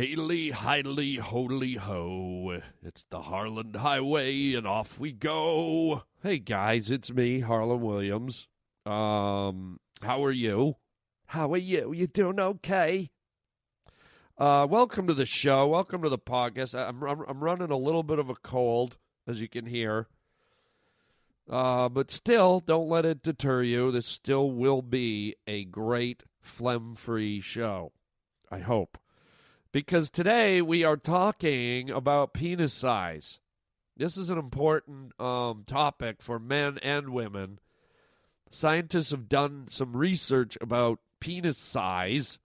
Haley, Hidely, holy ho. It's the Harland Highway, and off we go. Hey guys, it's me, Harland Williams. Um, how are you? How are you? You doing okay? Uh, welcome to the show. Welcome to the podcast. I'm, I'm, I'm running a little bit of a cold, as you can hear. Uh, but still, don't let it deter you. This still will be a great phlegm free show. I hope because today we are talking about penis size. This is an important um, topic for men and women. Scientists have done some research about penis size,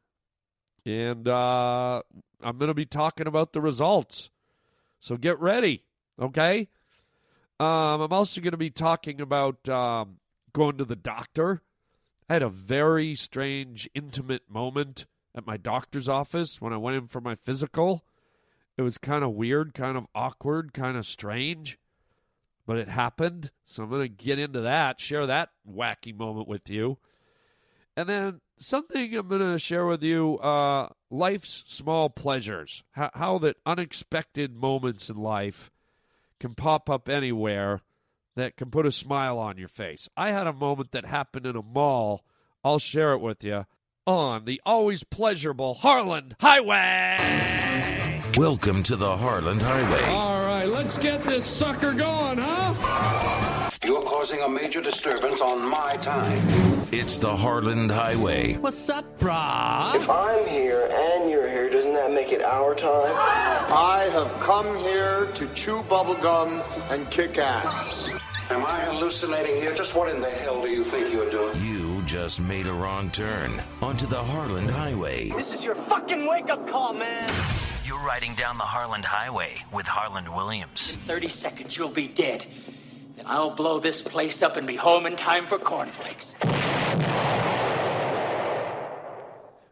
and uh, I'm going to be talking about the results. So get ready, okay? Um, I'm also going to be talking about um, going to the doctor. I had a very strange, intimate moment at my doctor's office when I went in for my physical. It was kind of weird, kind of awkward, kind of strange, but it happened. So I'm going to get into that, share that wacky moment with you. And then something I'm going to share with you uh, life's small pleasures, how, how that unexpected moments in life can pop up anywhere that can put a smile on your face. I had a moment that happened in a mall. I'll share it with you on the always pleasurable Harland Highway. Welcome to the Harland Highway. All right, let's get this sucker going, huh? You're causing a major disturbance on my time. It's the Harland Highway. What's up, brah? If I'm here and you're here, doesn't that make it our time? I have come here to chew bubblegum and kick ass. Am I hallucinating here? Just what in the hell do you think you're doing? You just made a wrong turn onto the Harland Highway. This is your fucking wake up call, man. You're riding down the Harland Highway with Harland Williams. In 30 seconds, you'll be dead. Then I'll blow this place up and be home in time for cornflakes.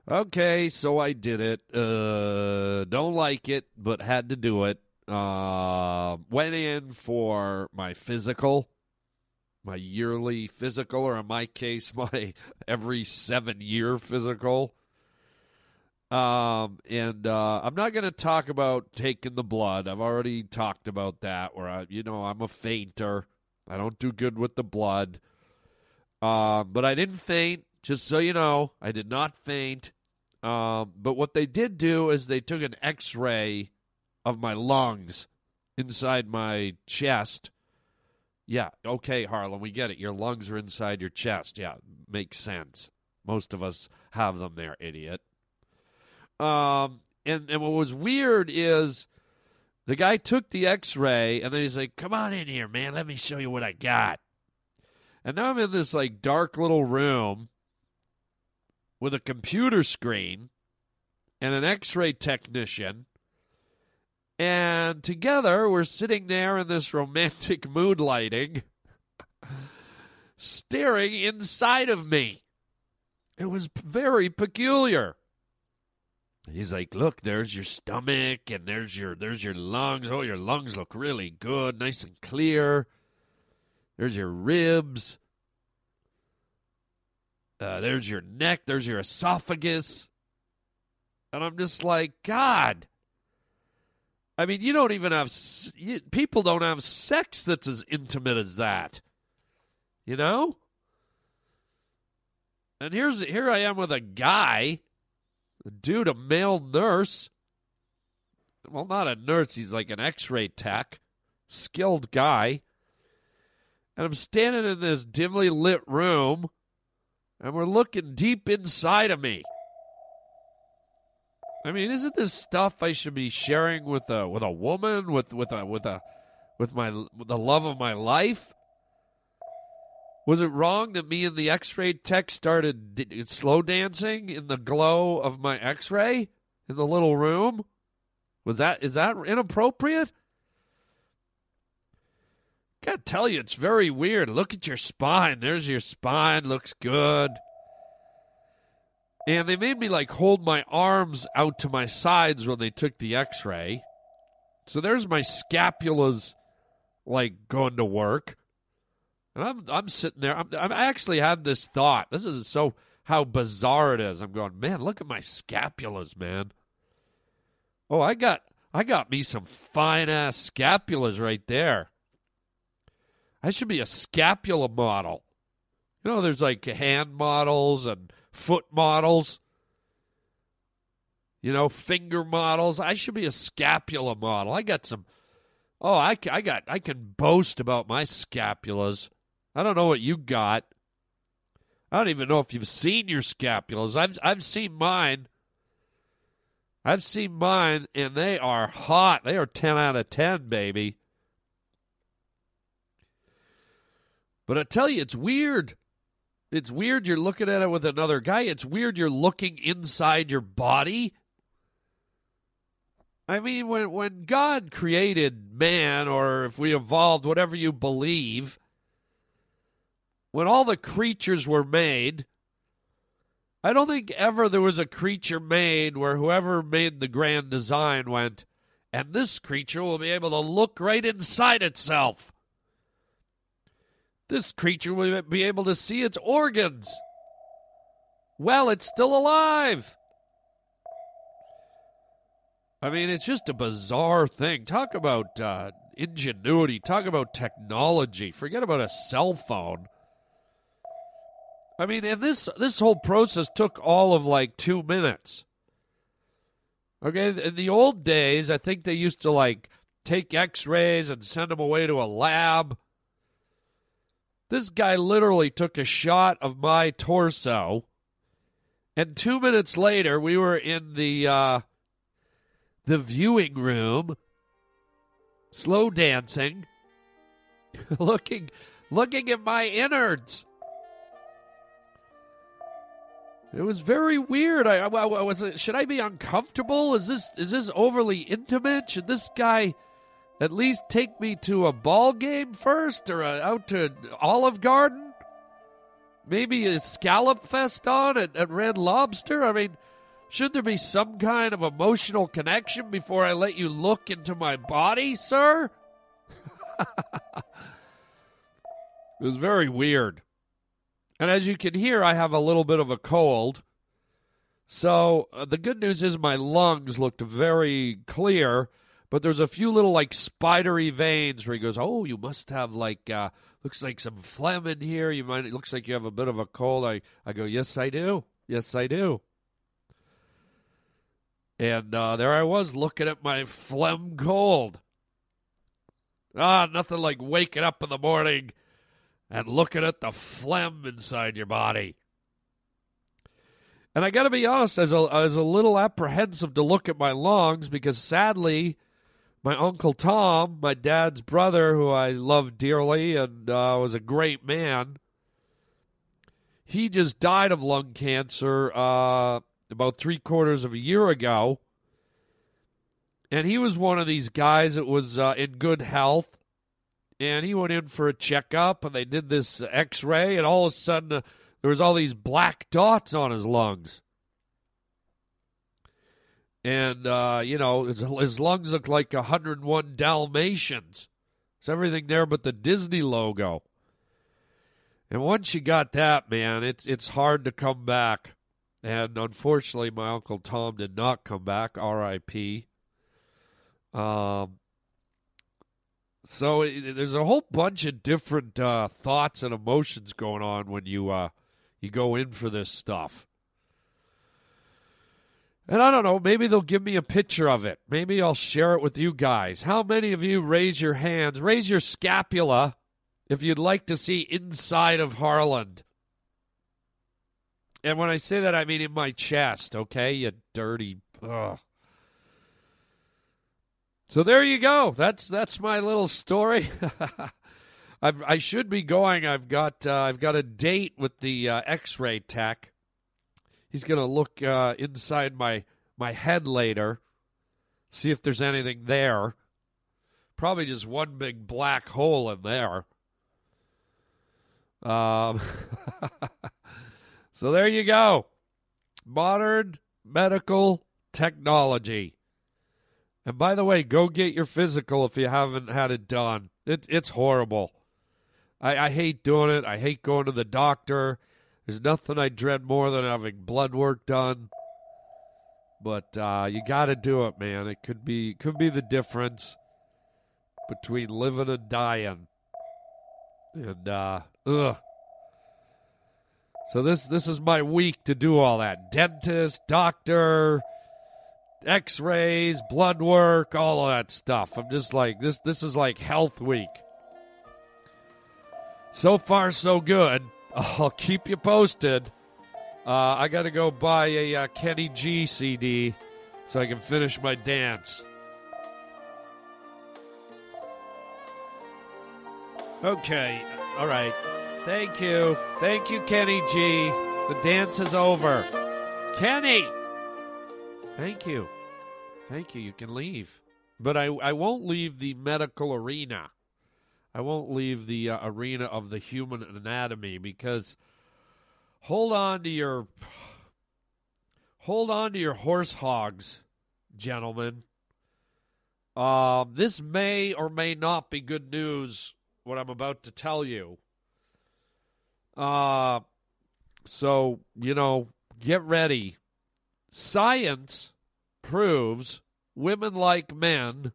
Okay, so I did it. Uh, don't like it, but had to do it. Uh, went in for my physical, my yearly physical, or in my case, my every seven year physical. Um, and uh, I'm not going to talk about taking the blood. I've already talked about that. Where I, you know, I'm a fainter. I don't do good with the blood. Um, but I didn't faint. Just so you know, I did not faint. Um, but what they did do is they took an X-ray of my lungs inside my chest. Yeah, okay, Harland, we get it. Your lungs are inside your chest. Yeah, makes sense. Most of us have them there, idiot. Um, and, and what was weird is the guy took the x ray and then he's like, Come on in here, man. Let me show you what I got. And now I'm in this like dark little room with a computer screen and an x ray technician and together, we're sitting there in this romantic mood lighting, staring inside of me. It was very peculiar. He's like, "Look, there's your stomach, and there's your there's your lungs. Oh, your lungs look really good, nice and clear. There's your ribs. Uh, there's your neck. There's your esophagus." And I'm just like, God. I mean, you don't even have you, people don't have sex that's as intimate as that. You know? And here's here I am with a guy, a dude, a male nurse. Well, not a nurse, he's like an x-ray tech, skilled guy. And I'm standing in this dimly lit room, and we're looking deep inside of me. I mean, isn't this stuff I should be sharing with a with a woman with with a with a with my with the love of my life? Was it wrong that me and the X-ray tech started d- slow dancing in the glow of my X-ray in the little room? Was that is that inappropriate? Gotta tell you, it's very weird. Look at your spine. There's your spine. Looks good. And they made me like hold my arms out to my sides when they took the x ray. So there's my scapulas like going to work. And I'm I'm sitting there. I'm, I'm, actually had this thought. This is so how bizarre it is. I'm going, man, look at my scapulas, man. Oh, I got I got me some fine ass scapulas right there. I should be a scapula model. You know, there's like hand models and foot models. You know, finger models. I should be a scapula model. I got some. Oh, I, I got. I can boast about my scapulas. I don't know what you got. I don't even know if you've seen your scapulas. I've I've seen mine. I've seen mine, and they are hot. They are ten out of ten, baby. But I tell you, it's weird. It's weird you're looking at it with another guy. It's weird you're looking inside your body. I mean, when when God created man, or if we evolved, whatever you believe, when all the creatures were made, I don't think ever there was a creature made where whoever made the grand design went, and this creature will be able to look right inside itself. This creature will be able to see its organs. Well, it's still alive. I mean, it's just a bizarre thing. Talk about uh, ingenuity. Talk about technology. Forget about a cell phone. I mean, and this this whole process took all of like two minutes. Okay, in the old days, I think they used to like take X-rays and send them away to a lab. This guy literally took a shot of my torso, and two minutes later, we were in the uh, the viewing room, slow dancing, looking looking at my innards. It was very weird. I, I, I was. Should I be uncomfortable? Is this is this overly intimate? Should this guy at least take me to a ball game first, or a, out to Olive Garden? Maybe a scallop fest on at, at Red Lobster. I mean, should there be some kind of emotional connection before I let you look into my body, sir? it was very weird. And as you can hear, I have a little bit of a cold. So uh, the good news is my lungs looked very clear, but there's a few little like spidery veins where he goes, "Oh, you must have like uh, looks like some phlegm in here. You might it looks like you have a bit of a cold." I I go, "Yes, I do. Yes, I do." And uh, there I was looking at my phlegm cold. Ah, nothing like waking up in the morning and looking at the phlegm inside your body. And I got to be honest, as a, as a little apprehensive to look at my lungs because sadly, my uncle Tom, my dad's brother, who I love dearly and uh, was a great man, he just died of lung cancer uh, about three quarters of a year ago. And he was one of these guys that was uh, in good health and he went in for a checkup and they did this x-ray and all of a sudden uh, there was all these black dots on his lungs and uh, you know his, his lungs look like 101 dalmatians. It's everything there but the disney logo. And once you got that man it's it's hard to come back. And unfortunately my uncle tom did not come back. Rip um so it, there's a whole bunch of different uh, thoughts and emotions going on when you uh, you go in for this stuff. And I don't know, maybe they'll give me a picture of it. Maybe I'll share it with you guys. How many of you raise your hands, raise your scapula if you'd like to see inside of Harland? And when I say that, I mean in my chest, okay? You dirty. Ugh. So there you go. That's that's my little story. I should be going. I've got uh, I've got a date with the uh, X-ray tech. He's going to look uh, inside my my head later, see if there's anything there. Probably just one big black hole in there. Um, so there you go. Modern medical technology. And by the way, go get your physical if you haven't had it done. It, it's horrible. I, I hate doing it. I hate going to the doctor. There's nothing I dread more than having blood work done. but uh, you got to do it, man. It could be could be the difference between living and dying. And uh, ugh. So this this is my week to do all that. Dentist, doctor, x-rays, blood work, all of that stuff. I'm just like this this is like health week. So far so good. I'll keep you posted. Uh, I got to go buy a uh, Kenny G CD so I can finish my dance. Okay, all right. Thank you. Thank you, Kenny G. The dance is over. Kenny! Thank you. Thank you. You can leave. But I, I won't leave the medical arena. I won't leave the uh, arena of the human anatomy because hold on to your hold on to your horse hogs, gentlemen. Um, this may or may not be good news. What I'm about to tell you. Uh, so you know, get ready. Science proves women like men.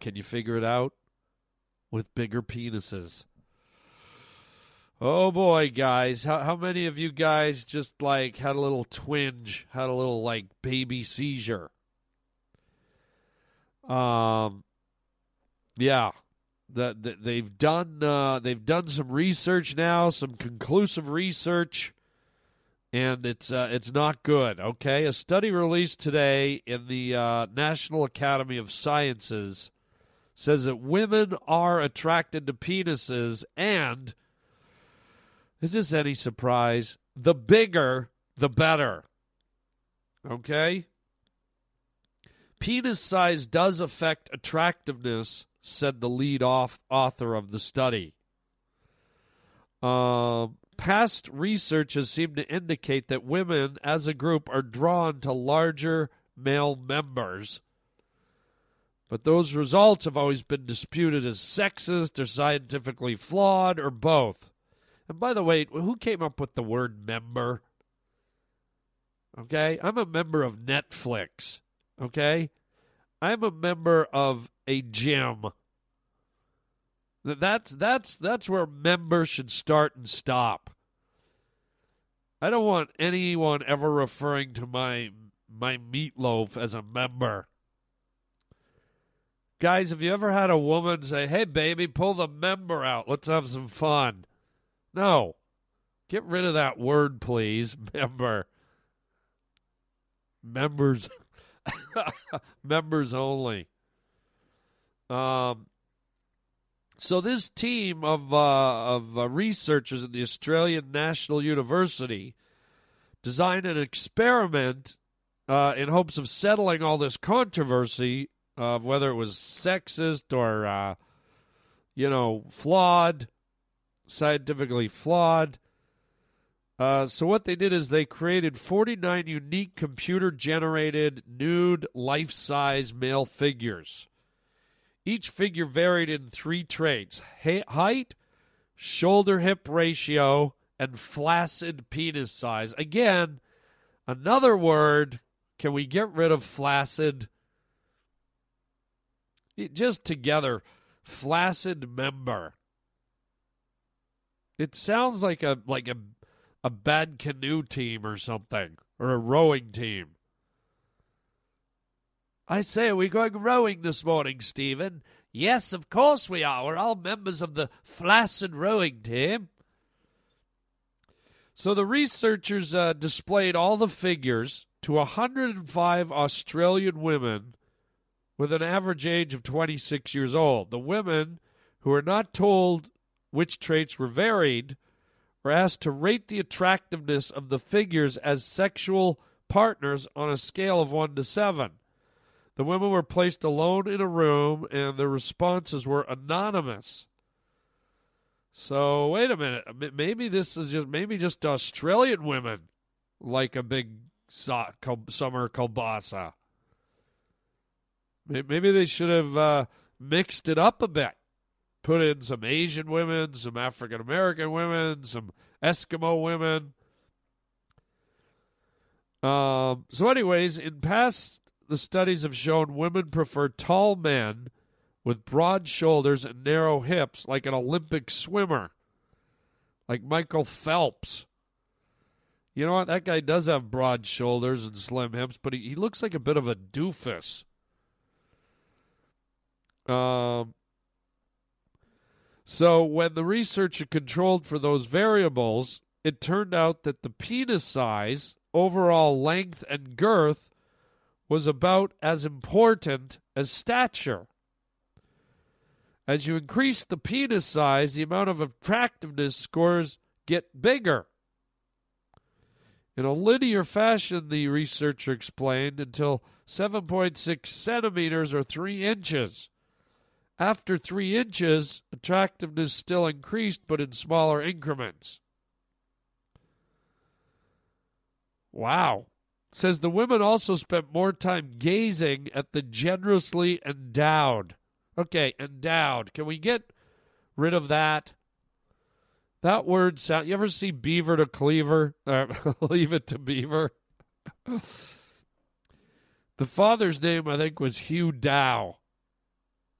Can you figure it out? With bigger penises. Oh boy, guys. How, how many of you guys just like had a little twinge, had a little like baby seizure? Um, yeah. That the, they've done uh, they've done some research now, some conclusive research, and it's uh, it's not good. Okay, a study released today in the uh, National Academy of Sciences says that women are attracted to penises, and is this any surprise? The bigger, the better. Okay? Penis size does affect attractiveness, said the lead off author of the study. Um, past research has seemed to indicate that women as a group are drawn to larger male members but those results have always been disputed as sexist or scientifically flawed or both. And by the way, who came up with the word member? Okay? I'm a member of Netflix. Okay? I'm a member of a gym. That's that's that's where members should start and stop. I don't want anyone ever referring to my my meatloaf as a member. Guys, have you ever had a woman say, hey, baby, pull the member out. Let's have some fun? No. Get rid of that word, please. Member. Members. Members only. Um, so this team of uh, of uh, researchers at the Australian National University designed an experiment uh, in hopes of settling all this controversy of whether it was sexist or, uh, you know, flawed, scientifically flawed. Uh, so what they did is they created 49 unique computer-generated nude life-size male figures. Each figure varied in three traits: height, shoulder-hip ratio, and flaccid penis size. Again, another word. Can we get rid of flaccid? Just together, flaccid member. It sounds like a like a a bad canoe team or something, or a rowing team. I say, are we going rowing this morning, Stephen? Yes, of course we are. We're all members of the flaccid rowing team. So the researchers uh, displayed all the figures to 105 Australian women with an average age of 26 years old. The women who were not told which traits were varied were asked to rate the attractiveness of the figures as sexual partners on a scale of 1 to 7. The women were placed alone in a room and their responses were anonymous. So, wait a minute. Maybe this is just maybe just Australian women like a big summer kielbasa. Maybe they should have uh, mixed it up a bit. Put in some Asian women, some African American women, some Eskimo women. Um, so, anyways, in past, the studies have shown women prefer tall men with broad shoulders and narrow hips, like an Olympic swimmer, like Michael Phelps. You know what? That guy does have broad shoulders and slim hips, but he, he looks like a bit of a doofus. Um, so when the researcher controlled for those variables, it turned out that the penis size, overall length, and girth was about as important as stature. As you increase the penis size, the amount of attractiveness scores get bigger. In a linear fashion, the researcher explained, until 7.6 centimeters or 3 inches. After 3 inches, attractiveness still increased, but in smaller increments. Wow. Says the women also spent more time gazing at the generously endowed. Okay, endowed. Can we get rid of that? That word sound. You ever see beaver to cleaver? Uh, leave it to beaver. the father's name, I think, was Hugh Dow.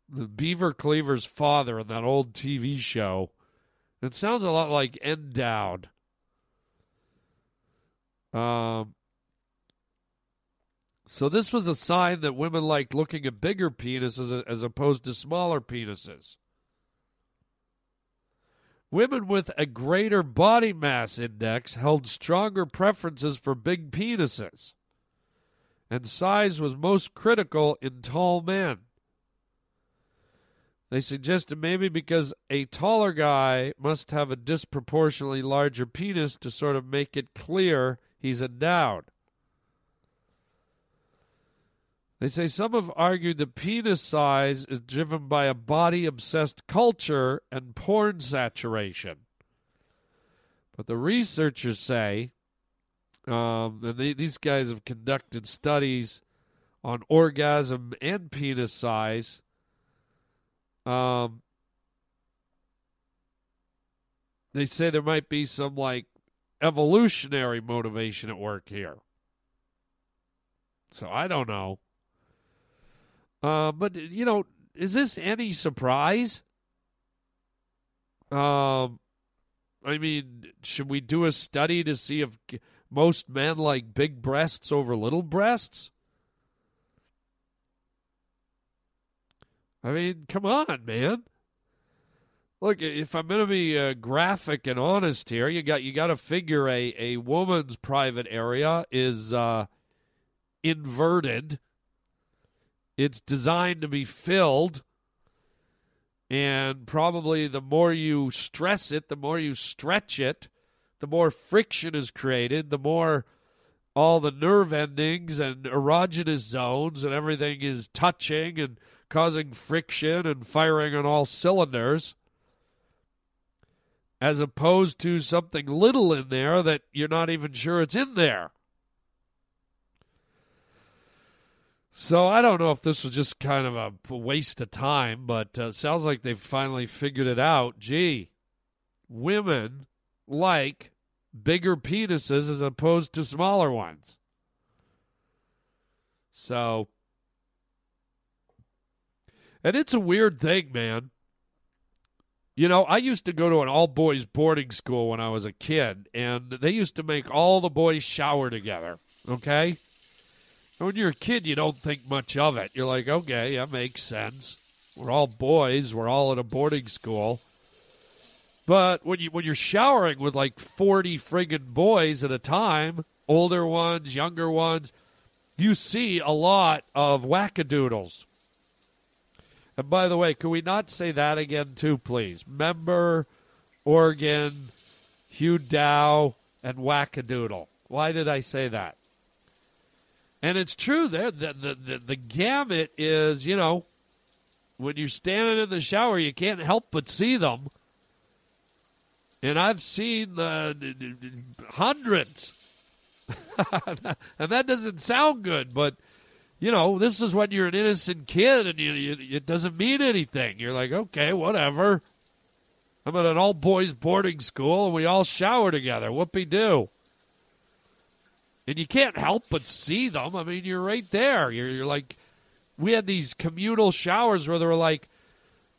The beaver cleaver's father in that old TV show. It sounds a lot like endowed. Um, so this was a sign that women liked looking at bigger penises as opposed to smaller penises. Women with a greater body mass index held stronger preferences for big penises, and size was most critical in tall men. They suggested maybe because a taller guy must have a disproportionately larger penis to sort of make it clear he's endowed. They say some have argued that penis size is driven by a body obsessed culture and porn saturation. But the researchers say, um, and they, these guys have conducted studies on orgasm and penis size. Um, they say there might be some like evolutionary motivation at work here. So I don't know. Uh, but you know, is this any surprise? Um, I mean, should we do a study to see if most men like big breasts over little breasts? I mean, come on, man. Look, if I'm going to be uh, graphic and honest here, you got you got to figure a a woman's private area is uh, inverted it's designed to be filled. And probably the more you stress it, the more you stretch it, the more friction is created, the more all the nerve endings and erogenous zones and everything is touching and causing friction and firing on all cylinders, as opposed to something little in there that you're not even sure it's in there. So I don't know if this was just kind of a waste of time, but uh, sounds like they've finally figured it out. Gee, women like bigger penises as opposed to smaller ones. So, and it's a weird thing, man. You know, I used to go to an all boys boarding school when I was a kid, and they used to make all the boys shower together, okay? When you're a kid, you don't think much of it. You're like, okay, that makes sense. We're all boys. We're all at a boarding school. But when you when you're showering with like forty friggin' boys at a time, older ones, younger ones, you see a lot of wackadoodles. And by the way, can we not say that again too, please? Member, Organ, Hugh Dow, and wackadoodle. Why did I say that? And it's true there. The, the, the, the gamut is, you know, when you're standing in the shower, you can't help but see them. And I've seen uh, hundreds. and that doesn't sound good, but, you know, this is when you're an innocent kid and you, you, it doesn't mean anything. You're like, okay, whatever. I'm at an all boys boarding school and we all shower together. Whoopie doo. and you can't help but see them. I mean, you're right there. You're, you're like, we had these communal showers where there were like,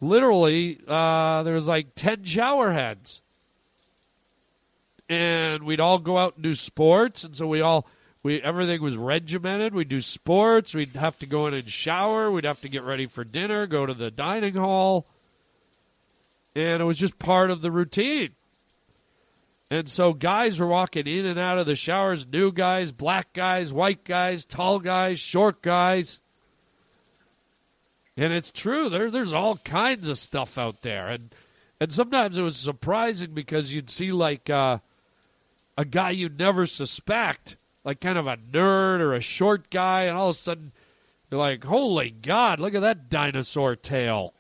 literally, uh, there was like ten shower heads, and we'd all go out and do sports, and so we all. We everything was regimented. We'd do sports. We'd have to go in and shower. We'd have to get ready for dinner. Go to the dining hall, and it was just part of the routine. And so guys were walking in and out of the showers, new guys, black guys, white guys, tall guys, short guys. And it's true, there there's all kinds of stuff out there. And and sometimes it was surprising because you'd see like uh, a guy you'd never suspect, like kind of a nerd or a short guy, and all of a sudden you're like, Holy God, look at that dinosaur tail.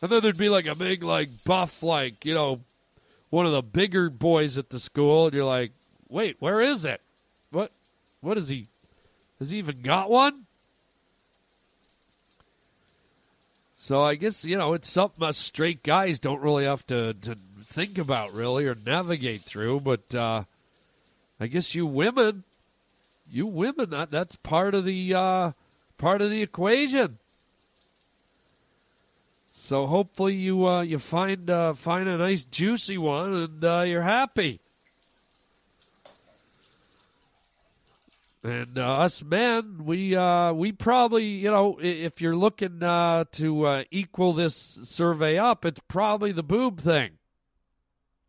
And then there'd be like a big, like buff, like, you know, one of the bigger boys at the school, and you're like, wait, where is it? What? What is he? Has he even got one? So I guess you know it's something us straight guys don't really have to, to think about really or navigate through. But uh, I guess you women, you women, that, that's part of the uh, part of the equation. So hopefully you uh, you find uh, find a nice juicy one and uh, you're happy. And uh, us men, we uh, we probably you know if you're looking uh, to equal this survey up, it's probably the boob thing.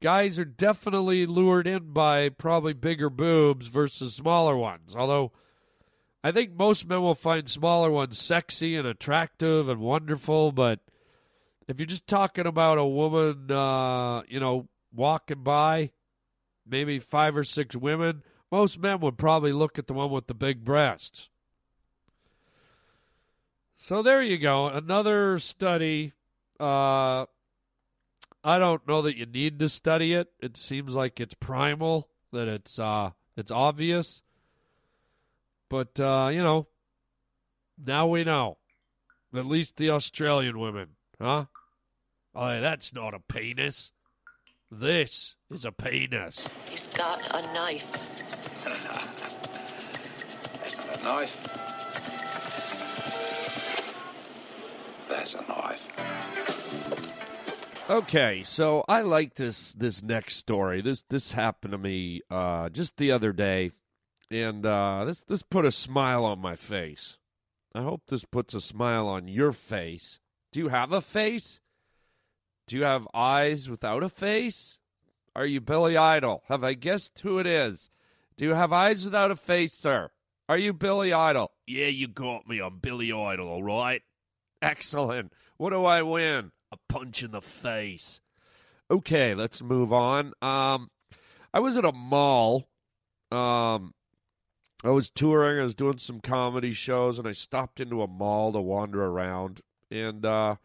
Guys are definitely lured in by probably bigger boobs versus smaller ones. Although I think most men will find smaller ones sexy and attractive and wonderful, but if you're just talking about a woman, uh, you know, walking by, maybe five or six women, most men would probably look at the one with the big breasts. So there you go. Another study. Uh, I don't know that you need to study it. It seems like it's primal, that it's uh, it's obvious. But uh, you know, now we know. At least the Australian women, huh? Oh, that's not a penis. This is a penis. He's got a knife. That's not a knife. That's a knife. Okay, so I like this this next story. This this happened to me uh, just the other day, and uh, this this put a smile on my face. I hope this puts a smile on your face. Do you have a face? Do you have eyes without a face? Are you Billy Idol? Have I guessed who it is? Do you have eyes without a face, sir? Are you Billy Idol? Yeah, you got me. I'm Billy Idol, all right. Excellent. What do I win? A punch in the face. Okay, let's move on. Um, I was at a mall. Um, I was touring. I was doing some comedy shows, and I stopped into a mall to wander around. And uh,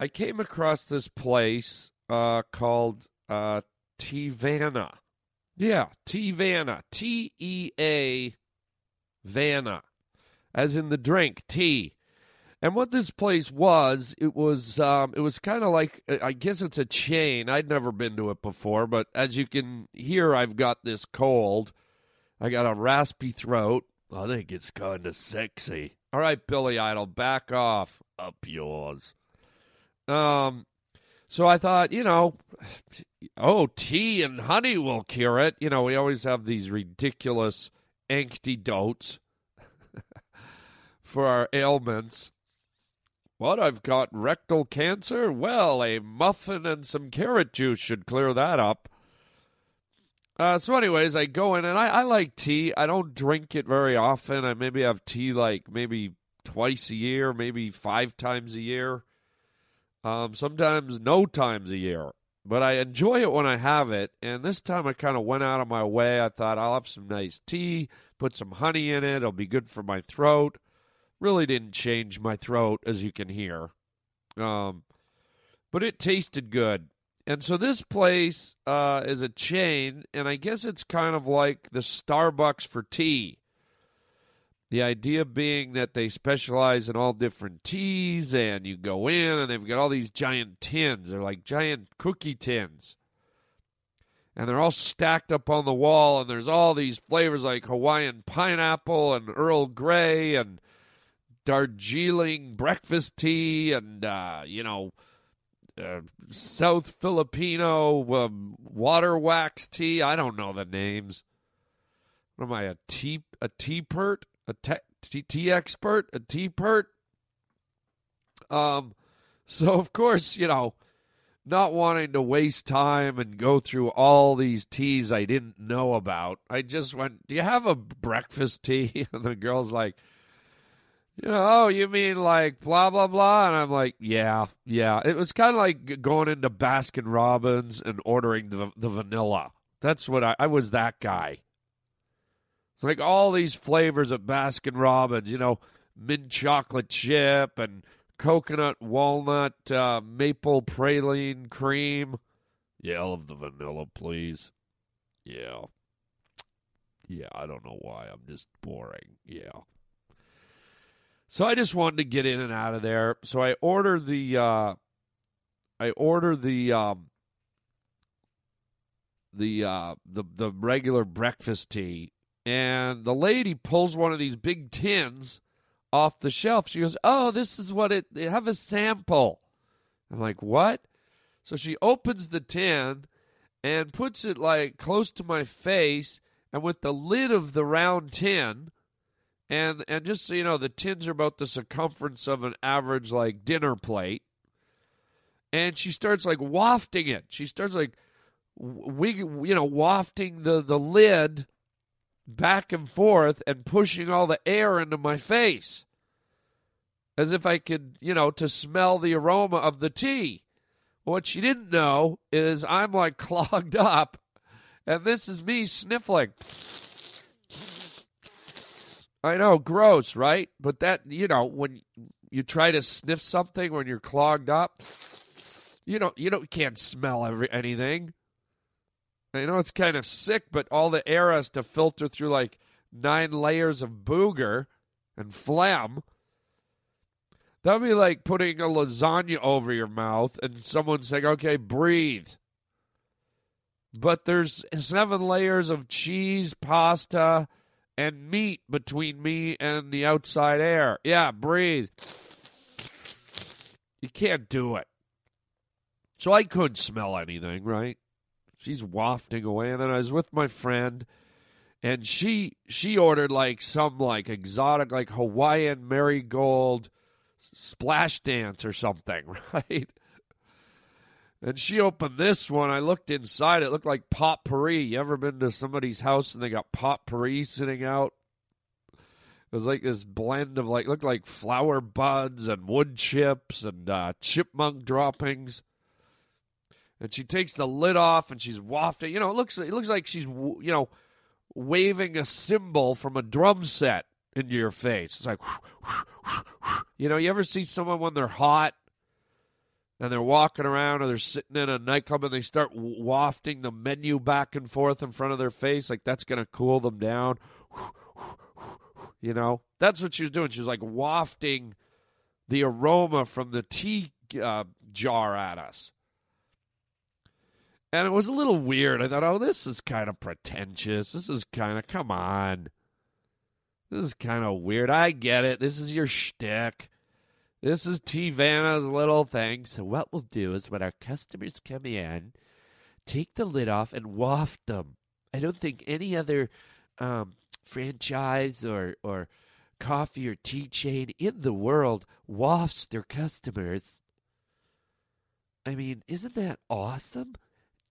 I came across this place uh, called uh, Teavana. Yeah, Teavana. T E A Vanna, as in the drink tea. And what this place was, it was um, it was kind of like I guess it's a chain. I'd never been to it before, but as you can hear, I've got this cold. I got a raspy throat. I think it's kind of sexy. All right, Billy Idol, back off. Up yours. Um, so I thought, you know, oh, tea and honey will cure it. You know, we always have these ridiculous antidotes for our ailments. What, I've got rectal cancer? Well, a muffin and some carrot juice should clear that up. Uh, so, anyways, I go in and I, I like tea. I don't drink it very often. I maybe have tea like maybe twice a year, maybe five times a year. Um, sometimes no times a year. But I enjoy it when I have it. And this time I kind of went out of my way. I thought I'll have some nice tea, put some honey in it. It'll be good for my throat. Really didn't change my throat, as you can hear. Um, but it tasted good. And so this place uh, is a chain, and I guess it's kind of like the Starbucks for tea. The idea being that they specialize in all different teas, and you go in and they've got all these giant tins. They're like giant cookie tins. and they're all stacked up on the wall, and there's all these flavors like Hawaiian pineapple and Earl Grey and Darjeeling breakfast tea, and uh, you know, uh, South Filipino um, water wax tea. I don't know the names. What am I a tea a tea pert a te- tea, expert a tea pert? Um, so of course you know, not wanting to waste time and go through all these teas I didn't know about, I just went, "Do you have a breakfast tea?" And the girl's like you know, oh, you mean like blah blah blah? And I'm like, yeah, yeah. It was kind of like going into Baskin Robbins and ordering the the vanilla. That's what I I was that guy. It's like all these flavors of Baskin Robbins, you know, mint chocolate chip and coconut walnut uh, maple praline cream. Yeah, I'll have the vanilla, please. Yeah. Yeah, I don't know why. I'm just boring. Yeah. So I just wanted to get in and out of there. So I order the uh I order the um the uh the the regular breakfast tea and the lady pulls one of these big tins off the shelf. She goes, "Oh, this is what it They have a sample." I'm like, "What?" So she opens the tin and puts it like close to my face and with the lid of the round tin and and just so you know, the tins are about the circumference of an average like dinner plate. And she starts like wafting it. She starts like we you know wafting the the lid back and forth and pushing all the air into my face as if I could, you know, to smell the aroma of the tea. What she didn't know is I'm like clogged up and this is me sniffling. I know, gross, right? But that, you know, when you try to sniff something when you're clogged up, you don't, you don't, you can't smell every, anything. I know it's kind of sick, but all the air has to filter through like nine layers of booger and phlegm. That'd be like putting a lasagna over your mouth and someone saying, okay, breathe. But there's seven layers of cheese, pasta, and meat between me and the outside air. Yeah, breathe. You can't do it. So I couldn't smell anything, right? She's wafting away, and then I was with my friend, and she she ordered like some like exotic like Hawaiian marigold splash dance or something, right? And she opened this one. I looked inside. It looked like potpourri. You ever been to somebody's house and they got potpourri sitting out? It was like this blend of like looked like flower buds and wood chips and uh, chipmunk droppings. And she takes the lid off and she's wafting. You know, it looks it looks like she's you know waving a cymbal from a drum set into your face. It's like, you know, you ever see someone when they're hot and they're walking around or they're sitting in a nightclub and they start wafting the menu back and forth in front of their face like that's going to cool them down. You know? That's what she was doing. She was like wafting the aroma from the tea uh, jar at us. And it was a little weird. I thought oh this is kind of pretentious. This is kind of come on. This is kind of weird. I get it. This is your shtick this is Teavana's little thing. So what we'll do is when our customers come in, take the lid off and waft them. I don't think any other um, franchise or or coffee or tea chain in the world wafts their customers. I mean, isn't that awesome?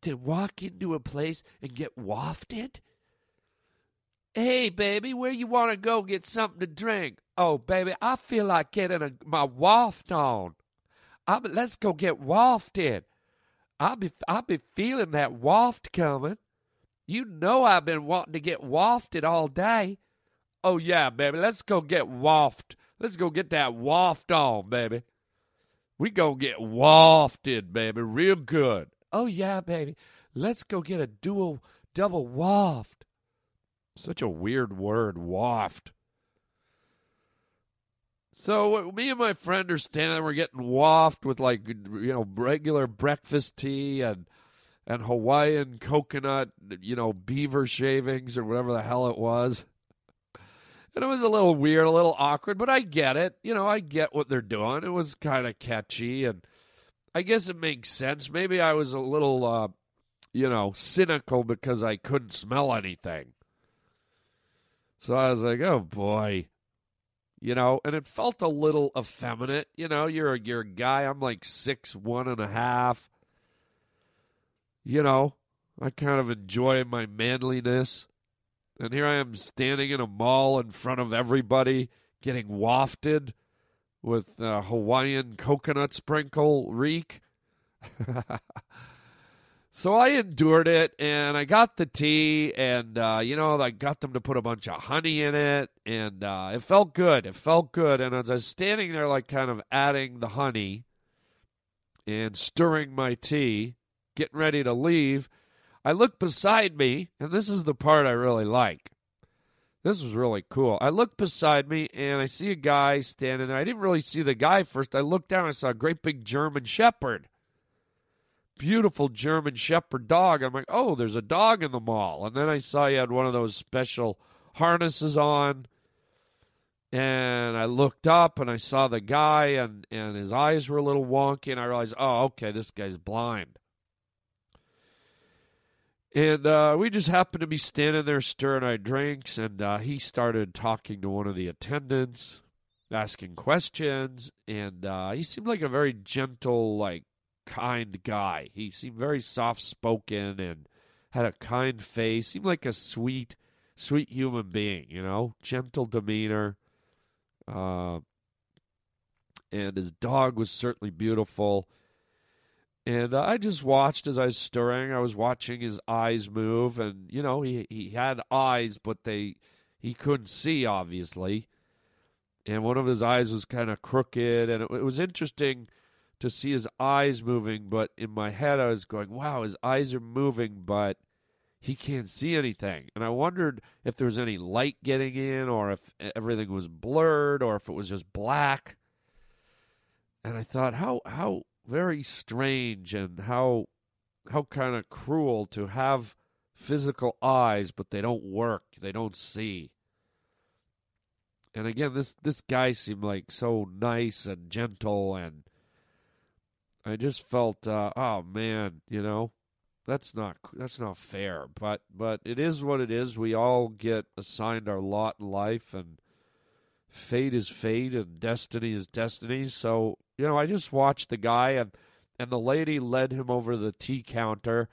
To walk into a place and get wafted? Hey, baby, where you want to go get something to drink? Oh, baby, I feel like getting a, my waft on. I, let's go get wafted. I'll be, I'll be feeling that waft coming. You know I've been wanting to get wafted all day. Oh, yeah, baby, let's go get waft. Let's go get that waft on, baby. We gonna get wafted, baby, real good. Oh, yeah, baby. Let's go get a dual, double waft. Such a weird word, waft. So me and my friend are standing there, we're getting waft with like you know regular breakfast tea and and Hawaiian coconut, you know, beaver shavings or whatever the hell it was. And it was a little weird, a little awkward, but I get it. You know, I get what they're doing. It was kind of catchy, and I guess it makes sense. Maybe I was a little, uh, you know, cynical because I couldn't smell anything. So I was like, oh boy. You know, and it felt a little effeminate. You know, you're a, you're a guy. I'm like six one and a half. You know, I kind of enjoy my manliness. And here I am standing in a mall in front of everybody, getting wafted with uh, Hawaiian coconut sprinkle reek. so I endured it, and I got the tea, and uh, you know I got them to put a bunch of honey in it, and uh, it felt good. It felt good, and as I was standing there, like kind of adding the honey and stirring my tea, getting ready to leave I look beside me, and this is the part I really like. This was really cool. I look beside me and I see a guy standing there. I didn't really see the guy first. I looked down I saw a great big German Shepherd. Beautiful German Shepherd dog. I'm like, oh, there's a dog in the mall. And then I saw you had one of those special harnesses on. And I looked up and I saw the guy and, and his eyes were a little wonky. And I realized, oh, okay, this guy's blind. And uh, we just happened to be standing there stirring our drinks, and uh, he started talking to one of the attendants, asking questions, and uh, he seemed like a very gentle, like kind guy. He seemed very soft spoken and had a kind face. Seemed like a sweet, sweet human being. You know, gentle demeanor. Uh, and his dog was certainly beautiful. And I just watched as I was stirring. I was watching his eyes move, and you know he he had eyes, but they he couldn't see obviously. And one of his eyes was kind of crooked, and it, it was interesting to see his eyes moving. But in my head, I was going, "Wow, his eyes are moving, but he can't see anything." And I wondered if there was any light getting in, or if everything was blurred, or if it was just black. And I thought, how how very strange and how how kind of cruel to have physical eyes but they don't work they don't see and again this this guy seemed like so nice and gentle and i just felt uh, oh man you know? That's not that's not fair but but it is what it is. We all get assigned our lot in life and fate is fate and destiny is destiny. So you know, I just watched the guy and and the lady led him over the tea counter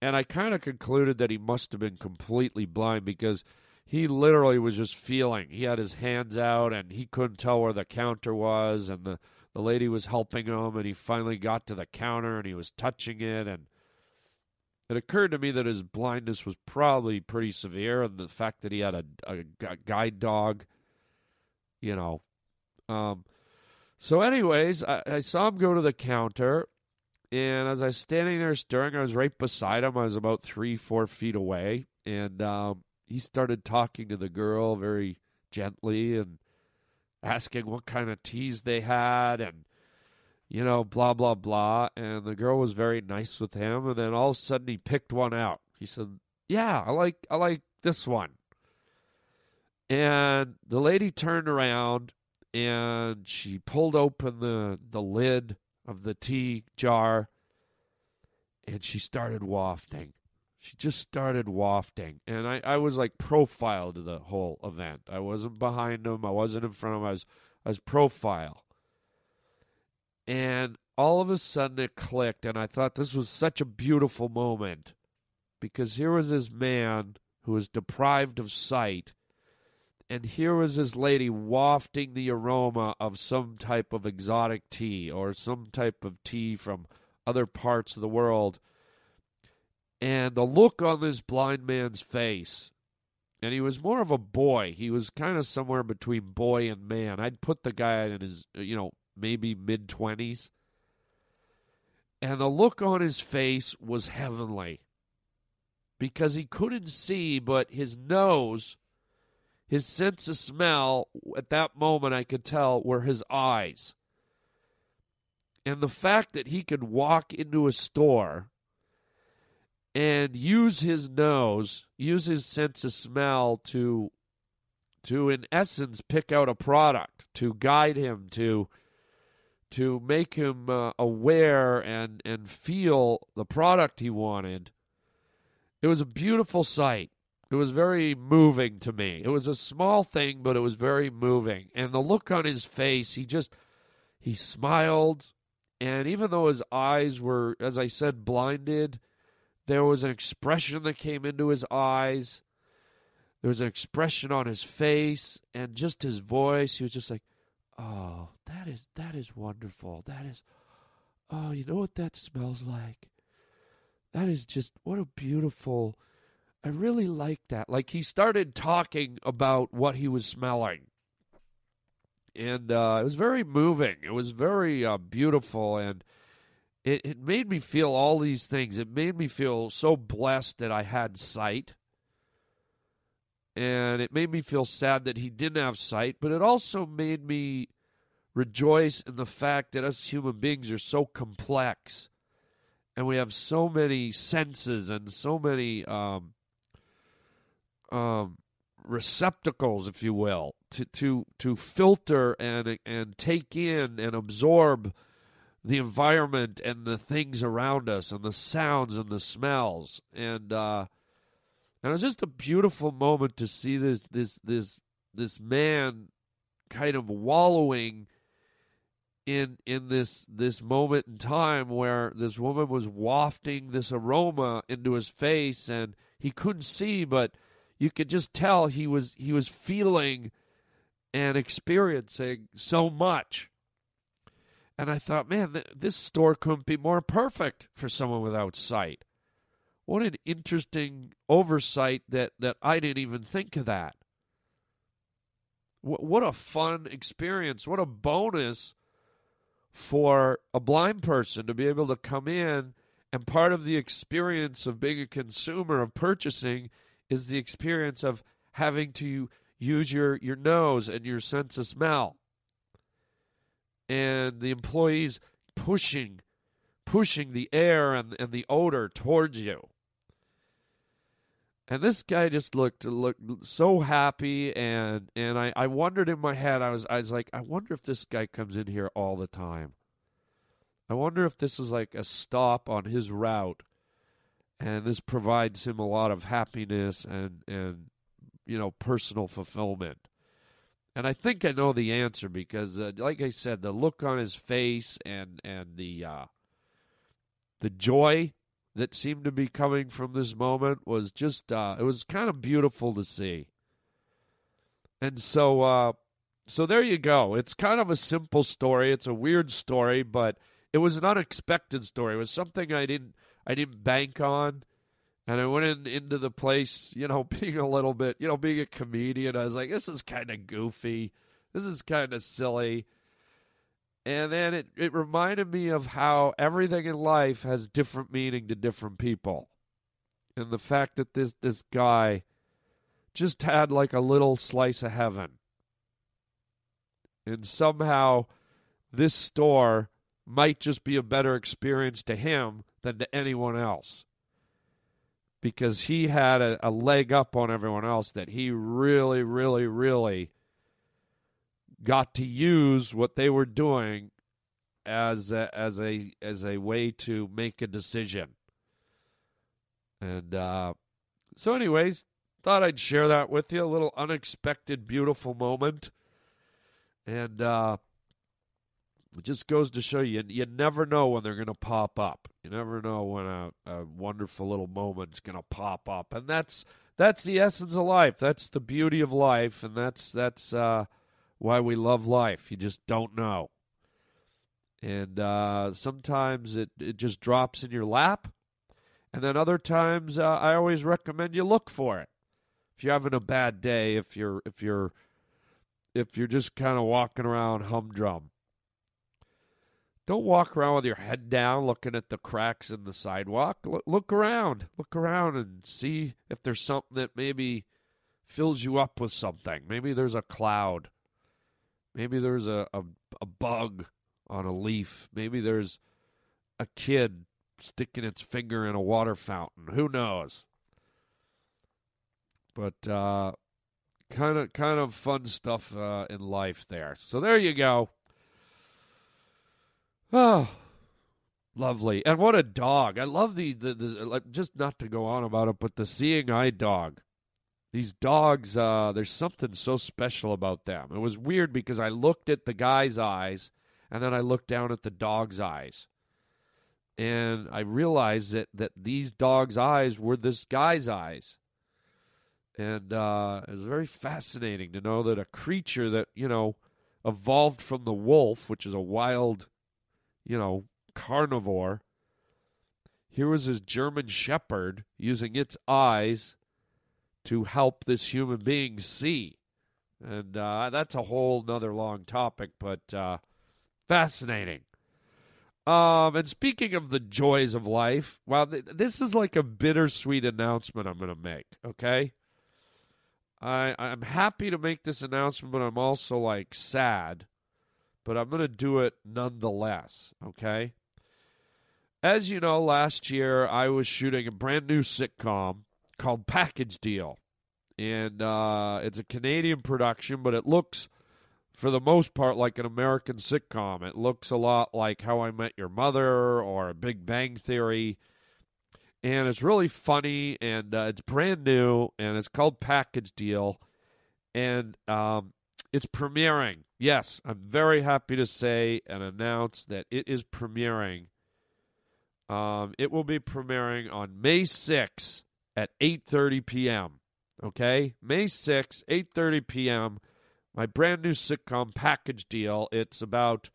and I kind of concluded that he must have been completely blind because he literally was just feeling. He had his hands out and he couldn't tell where the counter was and the the lady was helping him and he finally got to the counter and he was touching it and it occurred to me that his blindness was probably pretty severe and the fact that he had a, a, a guide dog you know um, so, anyways, I, I saw him go to the counter, and as I was standing there stirring, I was right beside him. I was about three, four feet away, and um, he started talking to the girl very gently and asking what kind of teas they had and you know blah blah blah. And the girl was very nice with him. And then all of a sudden he picked one out. He said yeah i like i like this one. And the lady turned around and she pulled open the the lid of the tea jar and she started wafting. She just started wafting. And I, I was like profile to the whole event. I wasn't behind him, I wasn't in front of him, I was I was profile. And all of a sudden it clicked and I thought this was such a beautiful moment. Because here was this man who was deprived of sight and here was this lady wafting the aroma of some type of exotic tea or some type of tea from other parts of the world. And the look on this blind man's face, and he was more of a boy. He was kind of somewhere between boy and man. I'd put the guy in his, you know, maybe mid 20s. And the look on his face was heavenly because he couldn't see, but his nose his sense of smell, at that moment, I could tell, were his eyes. And the fact that he could walk into a store and use his nose, use his sense of smell to to in essence pick out a product, to guide him to to make him uh, aware and and feel the product he wanted. It was a beautiful sight. It was very moving to me. It was a small thing, but it was very moving. And the look on his face, he just he smiled, and even though his eyes were, as I said, blinded, there was an expression that came into his eyes. There was an expression on his face, and just his voice. He was just like, "Oh, that is that is wonderful. That is, oh, you know what that smells like? That is just what a beautiful." I really like that. Like he started talking about what he was smelling. And uh, it was very moving. It was very uh, beautiful. And it, it made me feel all these things. It made me feel so blessed that I had sight. And it made me feel sad that he didn't have sight. But it also made me rejoice in the fact that us human beings are so complex. And we have so many senses and so many. Um, um, receptacles, if you will, to to to filter and and take in and absorb the environment and the things around us and the sounds and the smells and uh, and it was just a beautiful moment to see this this this this man kind of wallowing in in this this moment in time where this woman was wafting this aroma into his face and he couldn't see but you could just tell he was he was feeling and experiencing so much. And I thought, man, th- this store couldn't be more perfect for someone without sight. What an interesting oversight that, that I didn't even think of that. W- what a fun experience. What a bonus for a blind person to be able to come in and part of the experience of being a consumer of purchasing is the experience of having to use your, your nose and your sense of smell. And the employees pushing pushing the air and, and the odor towards you. And this guy just looked looked so happy and and I, I wondered in my head, I was I was like, I wonder if this guy comes in here all the time. I wonder if this is like a stop on his route and this provides him a lot of happiness and and you know personal fulfillment. And I think I know the answer because, uh, like I said, the look on his face and and the uh, the joy that seemed to be coming from this moment was just uh, it was kind of beautiful to see. And so uh, so there you go. It's kind of a simple story. It's a weird story, but it was an unexpected story. It was something I didn't I didn't bank on. And I went in, into the place, you know, being a little bit, you know, being a comedian. I was like, this is kind of goofy. This is kind of silly. And then it, it reminded me of how everything in life has different meaning to different people. And the fact that this, this guy just had like a little slice of heaven. And somehow this store might just be a better experience to him than to anyone else because he had a, a, leg up on everyone else that he really, really, really got to use what they were doing as a, as a as a way to make a decision. And uh, so, anyways, thought I'd share that with you. A little unexpected, beautiful moment, and uh, it just goes to show you, you never know when they're going to pop up. You never know when a, a wonderful little moment's going to pop up, and that's that's the essence of life. That's the beauty of life, and that's that's uh, why we love life. You just don't know, and uh, sometimes it it just drops in your lap, and then other times uh, I always recommend you look for it. If you're having a bad day, if you're if you're if you're just kind of walking around humdrum don't walk around with your head down looking at the cracks in the sidewalk. Look, look around. Look around and see if there's something that maybe fills you up with something. Maybe there's a cloud. Maybe there's a, a, a bug on a leaf. Maybe there's a kid sticking its finger in a water fountain. Who knows? But uh, kind of kind of fun stuff uh, in life there. So there you go. Oh, lovely. And what a dog. I love the, the, the just not to go on about it, but the seeing eye dog. These dogs, uh, there's something so special about them. It was weird because I looked at the guy's eyes and then I looked down at the dog's eyes. And I realized that, that these dog's eyes were this guy's eyes. And uh, it was very fascinating to know that a creature that, you know, evolved from the wolf, which is a wild, you know, carnivore, here was his German shepherd using its eyes to help this human being see. And uh, that's a whole nother long topic, but uh, fascinating. Um, and speaking of the joys of life, well, th- this is like a bittersweet announcement I'm going to make, okay? I I'm happy to make this announcement, but I'm also like sad. But I'm going to do it nonetheless, okay? As you know, last year I was shooting a brand new sitcom called Package Deal. And uh, it's a Canadian production, but it looks, for the most part, like an American sitcom. It looks a lot like How I Met Your Mother or Big Bang Theory and it's really funny and uh, it's brand new and it's called Package Deal, and um, it's premiering. Yes, I'm very happy to say and announce that it is premiering. Um, it will be premiering on May 6th at 8:30 p.m. Okay, May 6th, 8:30 p.m. My brand new sitcom Package Deal. It's about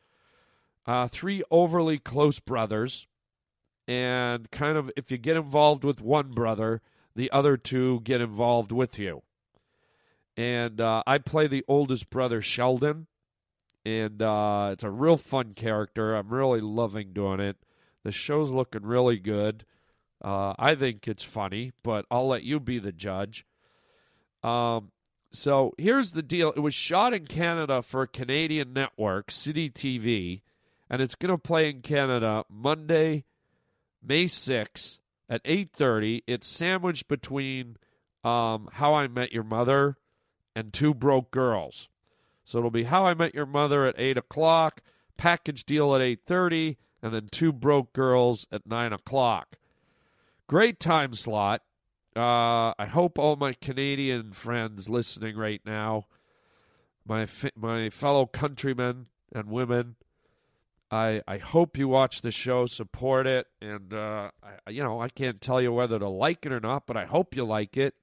uh, three overly close brothers and kind of if you get involved with one brother, the other two get involved with you. And uh, I play the oldest brother, Sheldon, and uh, it's a real fun character. I'm really loving doing it. The show's looking really good. Uh, I think it's funny, but I'll let you be the judge. Um, so here's the deal: it was shot in Canada for a Canadian network, City TV, and it's going to play in Canada Monday, May 6th at 8.30. It's sandwiched between um, How I Met Your Mother and Two Broke Girls. So it'll be How I Met Your Mother at 8 o'clock, package deal at 8.30, and then Two Broke Girls at 9 o'clock. Great time slot. Uh, I hope all my Canadian friends listening right now, my my fellow countrymen and women, I, I hope you watch the show, support it, and uh, I, you know I can't tell you whether to like it or not, but I hope you like it.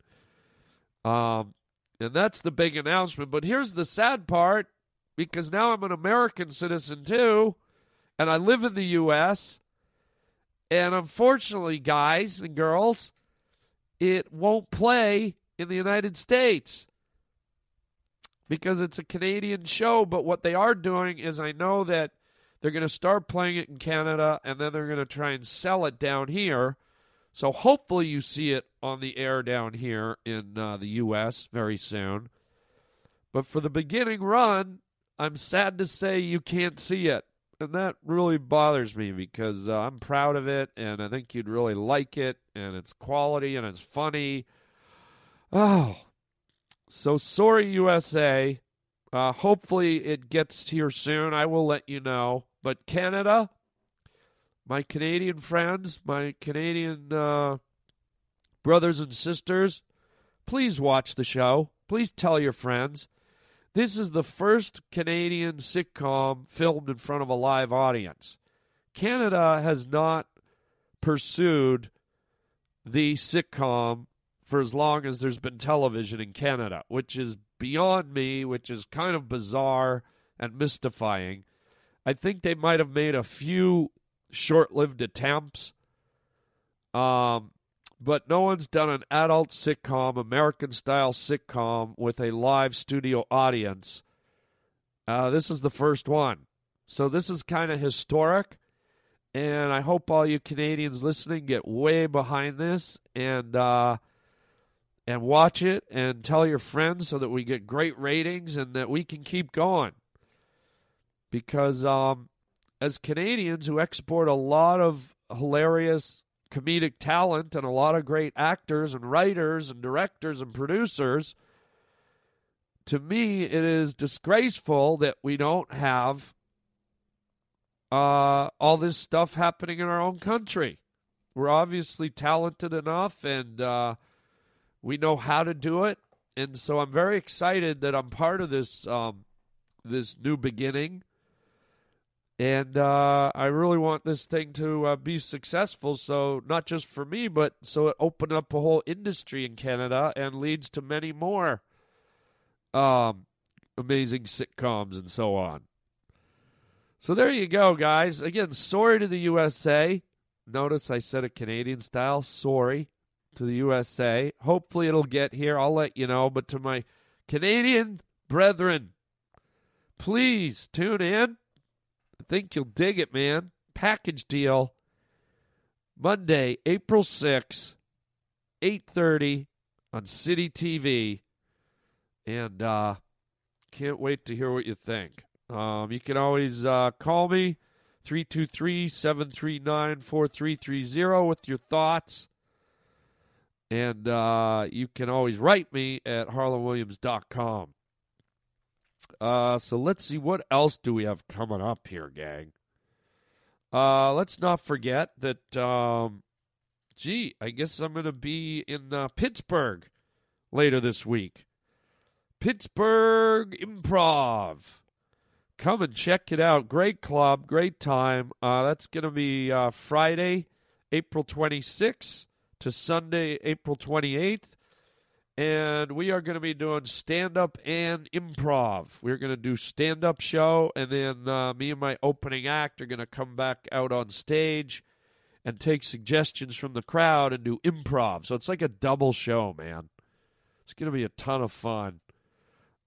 Um, and that's the big announcement. But here's the sad part, because now I'm an American citizen too, and I live in the U.S. And unfortunately, guys and girls, it won't play in the United States because it's a Canadian show. But what they are doing is, I know that they're going to start playing it in Canada, and then they're going to try and sell it down here. So hopefully you see it on the air down here in uh, the U.S. very soon. But for the beginning run, I'm sad to say you can't see it. And that really bothers me because uh, I'm proud of it and I think you'd really like it and it's quality and it's funny. Oh, so sorry, USA. Uh, hopefully it gets here soon. I will let you know. But Canada, my Canadian friends, my Canadian uh, brothers and sisters, please watch the show. Please tell your friends. This is the first Canadian sitcom filmed in front of a live audience. Canada has not pursued the sitcom for as long as there's been television in Canada, which is beyond me, which is kind of bizarre and mystifying. I think they might have made a few short-lived attempts. Um, but no one's done an adult sitcom, American style sitcom with a live studio audience. Uh, this is the first one. So this is kind of historic. And I hope all you Canadians listening get way behind this and uh, and watch it and tell your friends so that we get great ratings and that we can keep going because um, as Canadians who export a lot of hilarious comedic talent and a lot of great actors and writers and directors and producers. To me, it is disgraceful that we don't have uh, all this stuff happening in our own country. We're obviously talented enough and uh, we know how to do it. And so I'm very excited that I'm part of this um, this new beginning. And uh, I really want this thing to uh, be successful. So, not just for me, but so it open up a whole industry in Canada and leads to many more um, amazing sitcoms and so on. So, there you go, guys. Again, sorry to the USA. Notice I said it Canadian style. Sorry to the USA. Hopefully, it'll get here. I'll let you know. But to my Canadian brethren, please tune in. Think you'll dig it, man. Package deal. Monday, April 6th, 8:30 on City TV. And uh can't wait to hear what you think. Um, you can always uh, call me 323-739-4330 with your thoughts. And uh, you can always write me at harlandwilliams.com. Uh, so let's see what else do we have coming up here, gang. Uh, let's not forget that. Um, gee, I guess I'm going to be in uh, Pittsburgh later this week. Pittsburgh Improv. Come and check it out. Great club, great time. Uh, that's going to be uh, Friday, April 26th to Sunday, April 28th and we are going to be doing stand up and improv. We're going to do stand up show, and then uh, me and my opening act are going to come back out on stage and take suggestions from the crowd and do improv. So it's like a double show, man. It's going to be a ton of fun.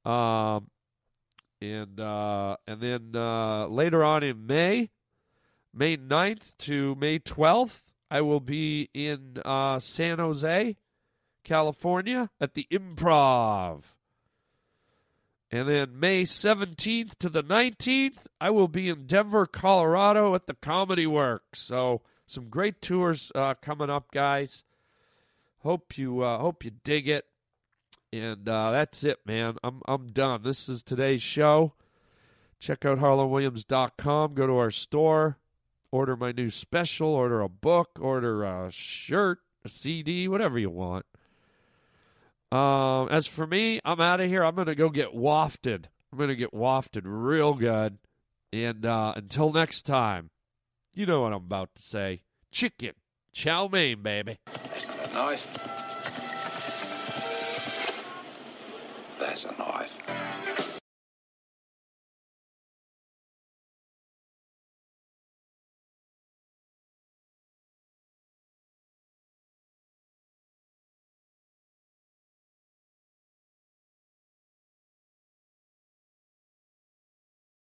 Um, and uh, and then uh, later on in May, May 9th to May 12th, I will be in uh, San Jose California at the Improv. And then May 17th to the 19th, I will be in Denver, Colorado at the Comedy Works. So some great tours uh, coming up, guys. Hope you uh, hope you dig it. And uh, that's it, man. I'm I'm done. This is today's show. Check out harlandwilliams.com. Go to our store. Order my new special. Order a book. Order a shirt, a CD, whatever you want. Um, as for me, I'm out of here. I'm going to go get wafted. I'm going to get wafted real good. And uh, until next time, you know what I'm about to say. Chicken. Chow mein, baby. That's nice. That's a knife.